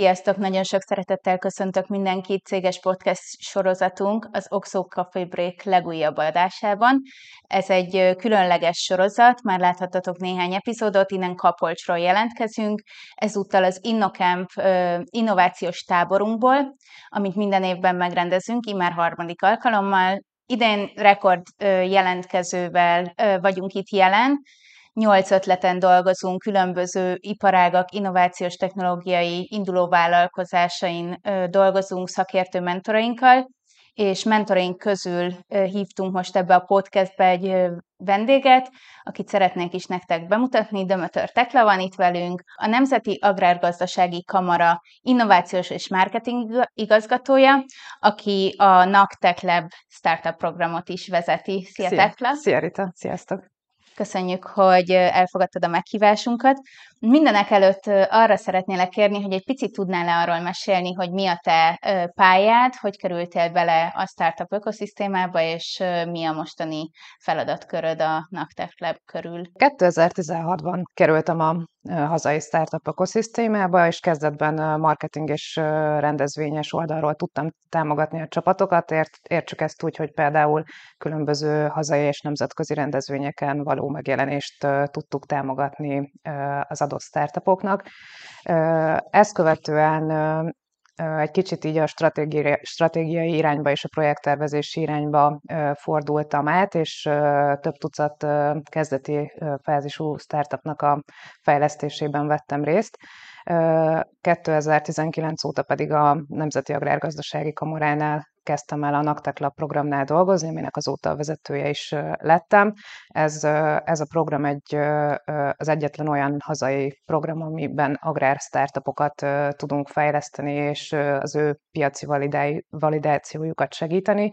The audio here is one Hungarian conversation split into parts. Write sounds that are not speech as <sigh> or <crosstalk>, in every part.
Sziasztok! Nagyon sok szeretettel köszöntök mindenkit céges podcast sorozatunk az Oxo Coffee Break legújabb adásában. Ez egy különleges sorozat, már láthattatok néhány epizódot, innen Kapolcsról jelentkezünk, ezúttal az InnoCamp innovációs táborunkból, amit minden évben megrendezünk, immár harmadik alkalommal. Idén rekord jelentkezővel vagyunk itt jelen, Nyolc ötleten dolgozunk, különböző iparágak, innovációs technológiai induló vállalkozásain dolgozunk szakértő mentorainkkal, és mentoraink közül hívtunk most ebbe a podcastbe egy vendéget, akit szeretnék is nektek bemutatni. Dömötör Tekla van itt velünk, a Nemzeti Agrárgazdasági Kamara innovációs és marketing igazgatója, aki a NAC Tech Lab startup programot is vezeti. Szia, Szia. Tekla! Szia Rita, sziasztok! Köszönjük, hogy elfogadtad a meghívásunkat. Mindenek előtt arra szeretnélek kérni, hogy egy picit tudnál le arról mesélni, hogy mi a te pályád, hogy kerültél bele a startup ökoszisztémába, és mi a mostani feladatköröd a Naktech Lab körül. 2016-ban kerültem a hazai startup ökoszisztémába, és kezdetben marketing és rendezvényes oldalról tudtam támogatni a csapatokat. Ért, értsük ezt úgy, hogy például különböző hazai és nemzetközi rendezvényeken való megjelenést tudtuk támogatni az adott startupoknak. Ezt követően egy kicsit így a stratégiai, irányba és a projekttervezési irányba fordultam át, és több tucat kezdeti fázisú startupnak a fejlesztésében vettem részt. 2019 óta pedig a Nemzeti Agrárgazdasági Kamaránál kezdtem el a Naktek programnál dolgozni, aminek azóta a vezetője is lettem. Ez, ez a program egy, az egyetlen olyan hazai program, amiben agrár startupokat tudunk fejleszteni, és az ő piaci validációjukat segíteni.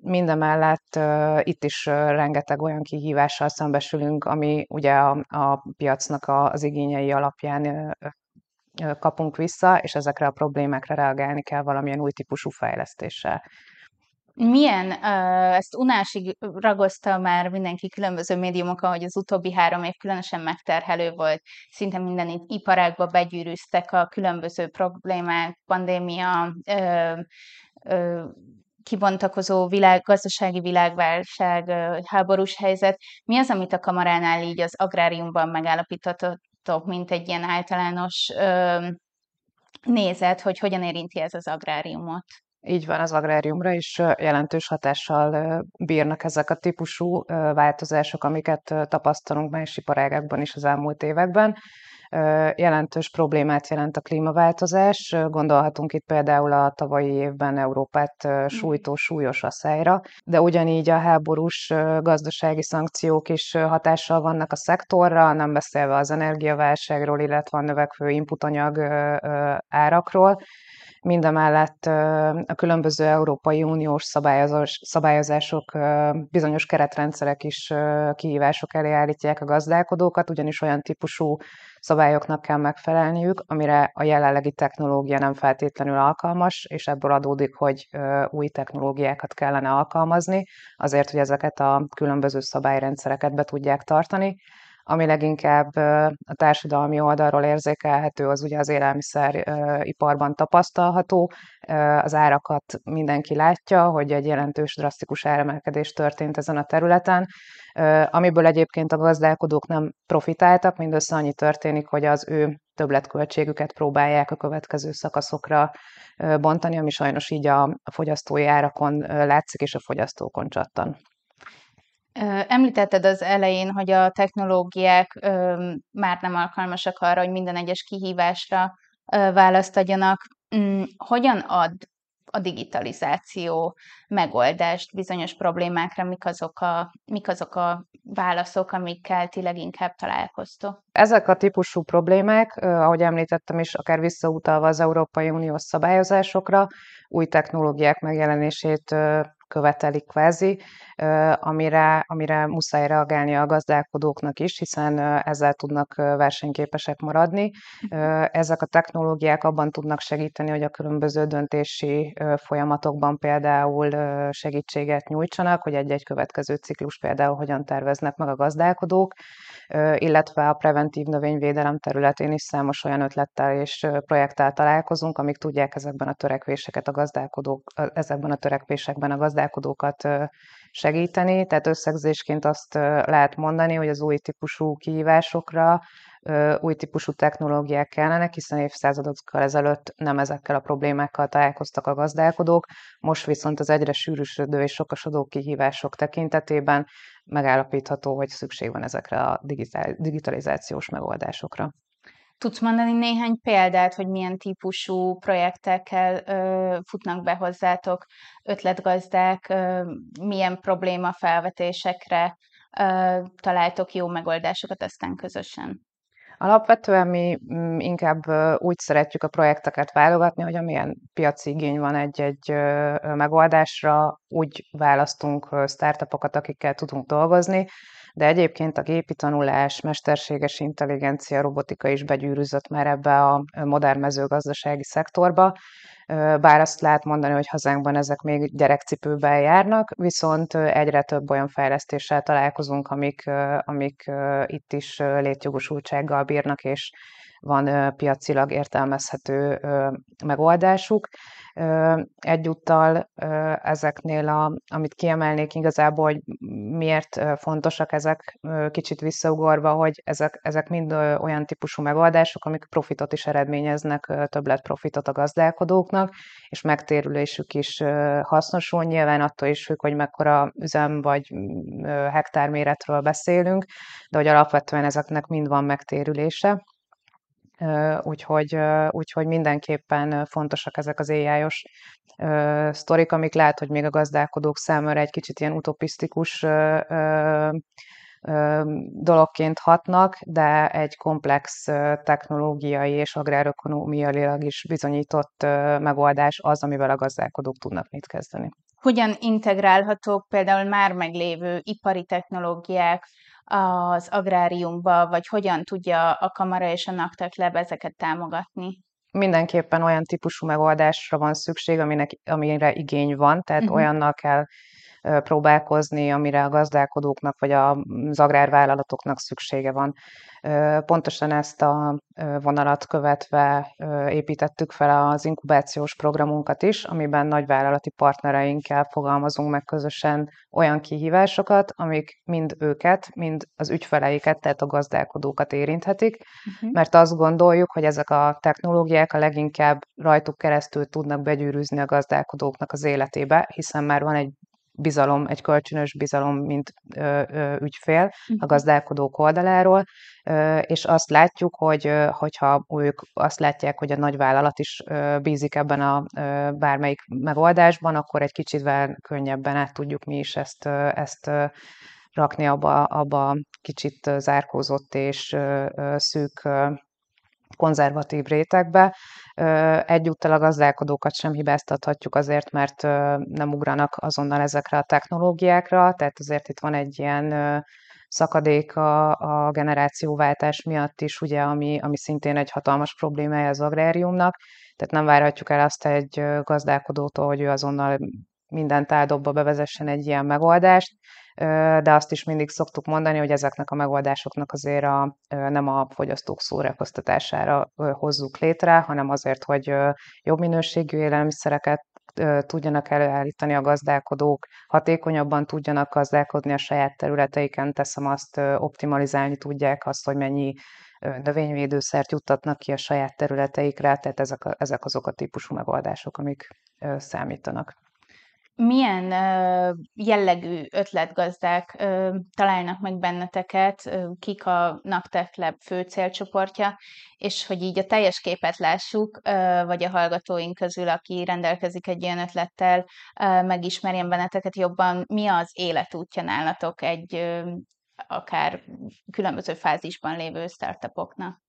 Mindemellett itt is rengeteg olyan kihívással szembesülünk, ami ugye a, a piacnak az igényei alapján kapunk vissza, és ezekre a problémákra reagálni kell valamilyen új típusú fejlesztéssel. Milyen, ezt unásig ragozta már mindenki különböző médiumokon, hogy az utóbbi három év különösen megterhelő volt, szinte minden iparágba begyűrűztek a különböző problémák, pandémia, ö, ö, kibontakozó világ, gazdasági világválság, háborús helyzet. Mi az, amit a kamaránál így az agráriumban megállapítottok, mint egy ilyen általános ö, nézet, hogy hogyan érinti ez az agráriumot? Így van, az agráriumra is jelentős hatással bírnak ezek a típusú változások, amiket tapasztalunk más iparágakban is az elmúlt években jelentős problémát jelent a klímaváltozás. Gondolhatunk itt például a tavalyi évben Európát mm. sújtó súlyos asszályra, de ugyanígy a háborús gazdasági szankciók is hatással vannak a szektorra, nem beszélve az energiaválságról, illetve a növekvő inputanyag árakról. Mindemellett a különböző Európai Uniós szabályozás, szabályozások, bizonyos keretrendszerek is kihívások elé állítják a gazdálkodókat, ugyanis olyan típusú szabályoknak kell megfelelniük, amire a jelenlegi technológia nem feltétlenül alkalmas, és ebből adódik, hogy új technológiákat kellene alkalmazni, azért, hogy ezeket a különböző szabályrendszereket be tudják tartani. Ami leginkább a társadalmi oldalról érzékelhető, az ugye az élelmiszeriparban tapasztalható. Az árakat mindenki látja, hogy egy jelentős, drasztikus áremelkedés történt ezen a területen, amiből egyébként a gazdálkodók nem profitáltak, mindössze annyi történik, hogy az ő többletköltségüket próbálják a következő szakaszokra bontani, ami sajnos így a fogyasztói árakon látszik, és a fogyasztókon csattan. Említetted az elején, hogy a technológiák már nem alkalmasak arra, hogy minden egyes kihívásra választ adjanak. Mm, hogyan ad a digitalizáció megoldást bizonyos problémákra, mik azok a, mik azok a válaszok, amikkel ti leginkább találkoztok? Ezek a típusú problémák, ahogy említettem is, akár visszautalva az Európai Uniós szabályozásokra, új technológiák megjelenését követelik kvázi, amire, amire muszáj reagálni a gazdálkodóknak is, hiszen ezzel tudnak versenyképesek maradni. Mhm. Ezek a technológiák abban tudnak segíteni, hogy a különböző döntési folyamatokban például segítséget nyújtsanak, hogy egy-egy következő ciklus például hogyan terveznek meg a gazdálkodók. illetve a preventív növényvédelem területén is számos olyan ötlettel és projekttel találkozunk, amik tudják ezekben a törekvéseket a gazdálkodók, ezekben a törekvésekben a gazdálkodókat segíteni. Tehát összegzésként azt lehet mondani, hogy az új típusú kihívásokra új típusú technológiák kellenek, hiszen évszázadokkal ezelőtt nem ezekkel a problémákkal találkoztak a gazdálkodók, most viszont az egyre sűrűsödő és sokasodó kihívások tekintetében megállapítható, hogy szükség van ezekre a digitalizációs megoldásokra. Tudsz mondani néhány példát, hogy milyen típusú projektekkel ö, futnak be hozzátok ötletgazdák, ö, milyen probléma felvetésekre ö, találtok jó megoldásokat aztán közösen? Alapvetően mi mm, inkább úgy szeretjük a projekteket válogatni, hogy amilyen piaci igény van egy-egy megoldásra, úgy választunk startupokat, akikkel tudunk dolgozni, de egyébként a gépi tanulás, mesterséges intelligencia, robotika is begyűrűzött már ebbe a modern mezőgazdasági szektorba, bár azt lehet mondani, hogy hazánkban ezek még gyerekcipőben járnak, viszont egyre több olyan fejlesztéssel találkozunk, amik, amik itt is létjogosultsággal bírnak, és van piacilag értelmezhető megoldásuk. Egyúttal ezeknél, a, amit kiemelnék igazából, hogy miért fontosak ezek, kicsit visszaugorva, hogy ezek, ezek mind olyan típusú megoldások, amik profitot is eredményeznek, többlet profitot a gazdálkodóknak, és megtérülésük is hasznosul. Nyilván attól is függ, hogy mekkora üzem vagy hektárméretről beszélünk, de hogy alapvetően ezeknek mind van megtérülése úgyhogy, úgyhogy mindenképpen fontosak ezek az AI-os sztorik, amik lehet, hogy még a gazdálkodók számára egy kicsit ilyen utopisztikus dologként hatnak, de egy komplex technológiai és agrárökonómiailag is bizonyított megoldás az, amivel a gazdálkodók tudnak mit kezdeni. Hogyan integrálhatók például már meglévő ipari technológiák, az agráriumba, vagy hogyan tudja a kamara és a naktek leb ezeket támogatni? Mindenképpen olyan típusú megoldásra van szükség, aminek, amire igény van, tehát uh-huh. olyannal kell próbálkozni, amire a gazdálkodóknak vagy az agrárvállalatoknak szüksége van. Pontosan ezt a vonalat követve építettük fel az inkubációs programunkat is, amiben nagyvállalati partnereinkkel fogalmazunk meg közösen olyan kihívásokat, amik mind őket, mind az ügyfeleiket, tehát a gazdálkodókat érinthetik, uh-huh. mert azt gondoljuk, hogy ezek a technológiák a leginkább rajtuk keresztül tudnak begyűrűzni a gazdálkodóknak az életébe, hiszen már van egy bizalom, egy kölcsönös bizalom, mint ö, ö, ügyfél a gazdálkodók oldaláról, ö, és azt látjuk, hogy ö, hogyha ők azt látják, hogy a nagyvállalat is ö, bízik ebben a ö, bármelyik megoldásban, akkor egy kicsit könnyebben át tudjuk mi is ezt, ö, ezt ö, rakni abba, abba kicsit zárkózott és ö, ö, szűk ö, konzervatív rétegbe. Egyúttal a gazdálkodókat sem hibáztathatjuk azért, mert nem ugranak azonnal ezekre a technológiákra, tehát azért itt van egy ilyen szakadék a, a generációváltás miatt is, ugye, ami, ami szintén egy hatalmas problémája az agráriumnak, tehát nem várhatjuk el azt egy gazdálkodótól, hogy ő azonnal mindent eldobba, bevezessen egy ilyen megoldást, de azt is mindig szoktuk mondani, hogy ezeknek a megoldásoknak azért a, nem a fogyasztók szórakoztatására hozzuk létre, hanem azért, hogy jobb minőségű élelmiszereket tudjanak előállítani a gazdálkodók, hatékonyabban tudjanak gazdálkodni a saját területeiken, teszem azt, optimalizálni tudják azt, hogy mennyi növényvédőszert juttatnak ki a saját területeikre, tehát ezek, ezek azok a típusú megoldások, amik számítanak milyen jellegű ötletgazdák találnak meg benneteket, kik a Naptech Lab fő célcsoportja, és hogy így a teljes képet lássuk, vagy a hallgatóink közül, aki rendelkezik egy ilyen ötlettel, megismerjen benneteket jobban, mi az életútja nálatok egy akár különböző fázisban lévő startupoknak?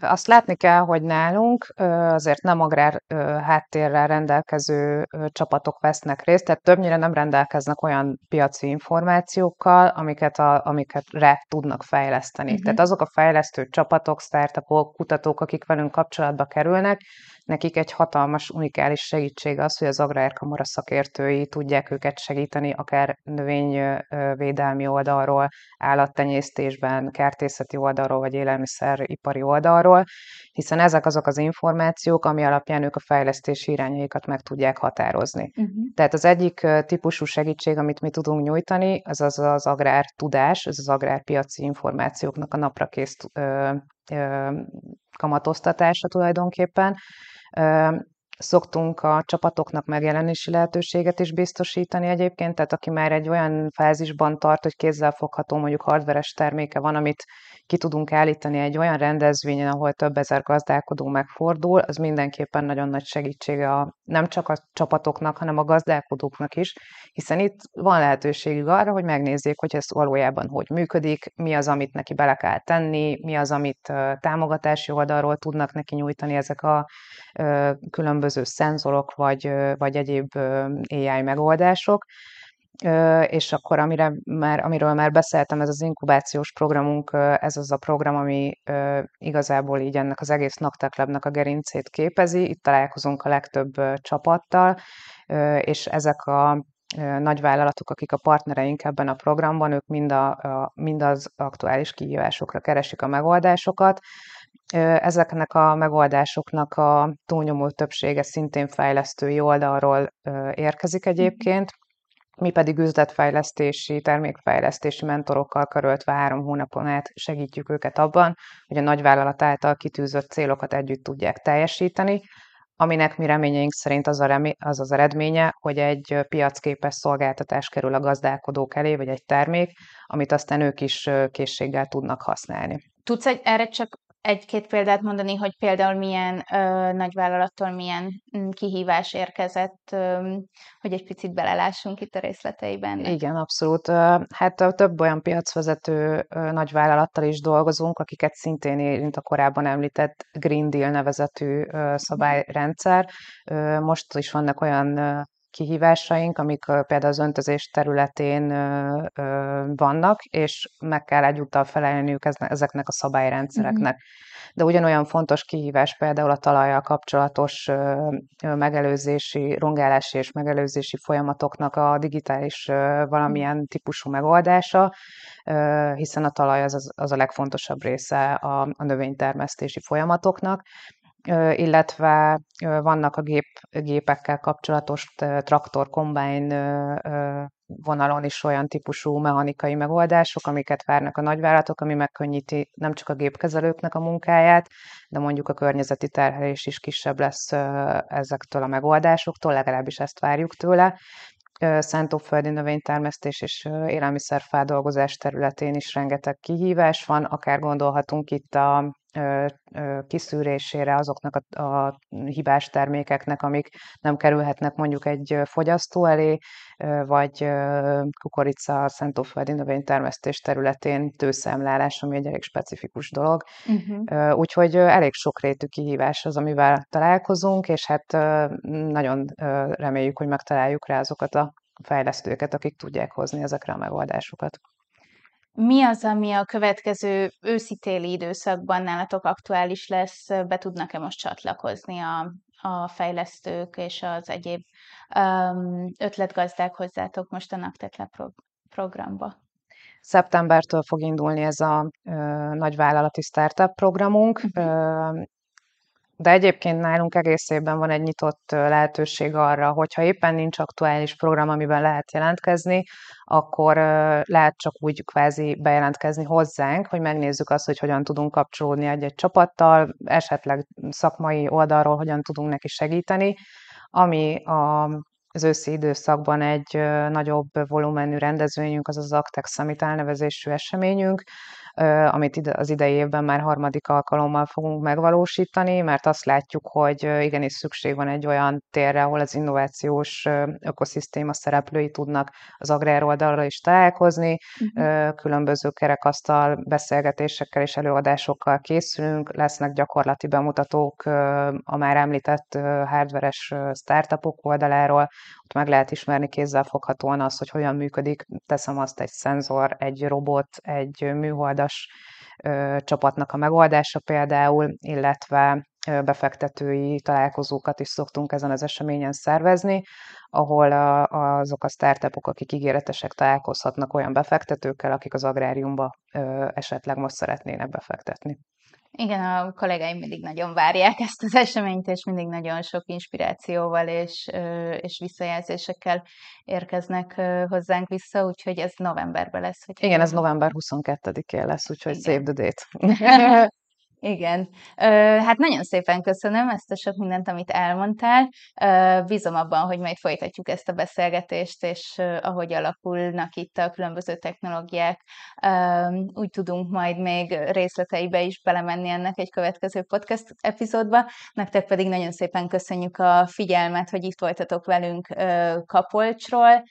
Azt látni kell, hogy nálunk azért nem agrár háttérrel rendelkező csapatok vesznek részt, tehát többnyire nem rendelkeznek olyan piaci információkkal, amiket, a, amiket rá tudnak fejleszteni. Uh-huh. Tehát azok a fejlesztő csapatok, startupok, kutatók, akik velünk kapcsolatba kerülnek, nekik egy hatalmas, unikális segítség az, hogy az Agrárkamara szakértői tudják őket segíteni, akár növényvédelmi oldalról, állattenyésztésben, kertészeti oldalról, vagy élelmiszeripari oldalról, hiszen ezek azok az információk, ami alapján ők a fejlesztési irányaikat meg tudják határozni. Uh-huh. Tehát az egyik típusú segítség, amit mi tudunk nyújtani, az az, az agrár tudás, ez az agrárpiaci információknak a naprakész ö, ö, kamatoztatása tulajdonképpen, Um, Szoktunk a csapatoknak megjelenési lehetőséget is biztosítani egyébként, tehát aki már egy olyan fázisban tart, hogy kézzelfogható mondjuk hardveres terméke van, amit ki tudunk állítani egy olyan rendezvényen, ahol több ezer gazdálkodó megfordul, az mindenképpen nagyon nagy segítsége a, nem csak a csapatoknak, hanem a gazdálkodóknak is, hiszen itt van lehetőségük arra, hogy megnézzék, hogy ez valójában hogy működik, mi az, amit neki bele kell tenni, mi az, amit támogatási oldalról tudnak neki nyújtani ezek a különböző szenzorok, vagy, vagy egyéb AI megoldások és akkor amire már, amiről már beszéltem, ez az inkubációs programunk, ez az a program, ami igazából így ennek az egész Nakteklebnek a gerincét képezi. Itt találkozunk a legtöbb csapattal, és ezek a nagyvállalatok, akik a partnereink ebben a programban, ők mind, a, a, mind az aktuális kihívásokra keresik a megoldásokat. Ezeknek a megoldásoknak a túlnyomó többsége szintén fejlesztői oldalról érkezik egyébként, mi pedig üzletfejlesztési, termékfejlesztési mentorokkal karöltve három hónapon át segítjük őket abban, hogy a nagyvállalat által kitűzött célokat együtt tudják teljesíteni, aminek mi reményeink szerint az, a remé- az az eredménye, hogy egy piacképes szolgáltatás kerül a gazdálkodók elé, vagy egy termék, amit aztán ők is készséggel tudnak használni. Tudsz egy, erre csak egy-két példát mondani, hogy például milyen ö, nagyvállalattól milyen mm, kihívás érkezett, ö, hogy egy picit belelássunk itt a részleteiben. Igen, abszolút. Hát több olyan piacvezető nagyvállalattal is dolgozunk, akiket szintén érint a korábban említett Green Deal nevezetű szabályrendszer. Most is vannak olyan kihívásaink, amik például az öntözés területén vannak, és meg kell egyúttal felelniük ezeknek a szabályrendszereknek. Mm-hmm. De ugyanolyan fontos kihívás például a talajjal kapcsolatos megelőzési, rongálási és megelőzési folyamatoknak a digitális valamilyen típusú megoldása, hiszen a talaj az, az a legfontosabb része a, a növénytermesztési folyamatoknak, illetve vannak a gép, gépekkel kapcsolatos traktor, combine vonalon is olyan típusú mechanikai megoldások, amiket várnak a nagyvállalatok, ami megkönnyíti nem csak a gépkezelőknek a munkáját, de mondjuk a környezeti terhelés is kisebb lesz ezektől a megoldásoktól, legalábbis ezt várjuk tőle. Szántóföldi növénytermesztés és élelmiszerfeldolgozás területén is rengeteg kihívás van, akár gondolhatunk itt a kiszűrésére azoknak a, a hibás termékeknek, amik nem kerülhetnek mondjuk egy fogyasztó elé, vagy kukorica szentóföldi növénytermesztés területén tőszemlálás, ami egy elég specifikus dolog. Uh-huh. Úgyhogy elég sokrétű kihívás az, amivel találkozunk, és hát nagyon reméljük, hogy megtaláljuk rá azokat a fejlesztőket, akik tudják hozni ezekre a megoldásokat. Mi az, ami a következő őszi-téli időszakban nálatok aktuális lesz? Be tudnak-e most csatlakozni a, a fejlesztők és az egyéb um, ötletgazdák hozzátok most a Naktekle pro- programba? Szeptembertől fog indulni ez a ö, nagyvállalati startup programunk. Uh-huh. Ö, de egyébként nálunk egész évben van egy nyitott lehetőség arra, hogyha éppen nincs aktuális program, amiben lehet jelentkezni, akkor lehet csak úgy kvázi bejelentkezni hozzánk, hogy megnézzük azt, hogy hogyan tudunk kapcsolódni egy-egy csapattal, esetleg szakmai oldalról hogyan tudunk neki segíteni, ami a az őszi időszakban egy nagyobb volumenű rendezvényünk, az az Actex Summit elnevezésű eseményünk, amit az idei évben már harmadik alkalommal fogunk megvalósítani, mert azt látjuk, hogy igenis szükség van egy olyan térre, ahol az innovációs ökoszisztéma szereplői tudnak az agrár oldalra is találkozni, uh-huh. különböző kerekasztal beszélgetésekkel és előadásokkal készülünk, lesznek gyakorlati bemutatók a már említett hardveres startupok oldaláról, ott meg lehet ismerni kézzel foghatóan azt, hogy hogyan működik, teszem azt egy szenzor, egy robot, egy műholdas csapatnak a megoldása például, illetve befektetői találkozókat is szoktunk ezen az eseményen szervezni, ahol a, azok a startupok, akik ígéretesek találkozhatnak olyan befektetőkkel, akik az agráriumba ö, esetleg most szeretnének befektetni. Igen, a kollégáim mindig nagyon várják <laughs> ezt az eseményt, és mindig nagyon sok inspirációval és, és visszajelzésekkel érkeznek hozzánk vissza, úgyhogy ez novemberben lesz. Hogy Igen, ez november 22-én lesz, úgyhogy Igen. save the date. <laughs> Igen. Hát nagyon szépen köszönöm ezt a sok mindent, amit elmondtál. Bízom abban, hogy majd folytatjuk ezt a beszélgetést, és ahogy alakulnak itt a különböző technológiák, úgy tudunk majd még részleteibe is belemenni ennek egy következő podcast epizódba. Nektek pedig nagyon szépen köszönjük a figyelmet, hogy itt voltatok velünk Kapolcsról,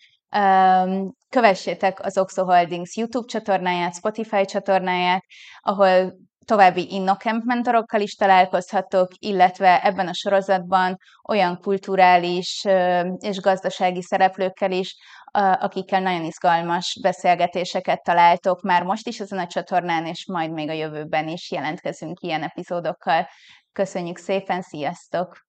Kövessétek az Oxo Holdings YouTube csatornáját, Spotify csatornáját, ahol további InnoCamp mentorokkal is találkozhatok, illetve ebben a sorozatban olyan kulturális és gazdasági szereplőkkel is, akikkel nagyon izgalmas beszélgetéseket találtok már most is ezen a csatornán, és majd még a jövőben is jelentkezünk ilyen epizódokkal. Köszönjük szépen, sziasztok!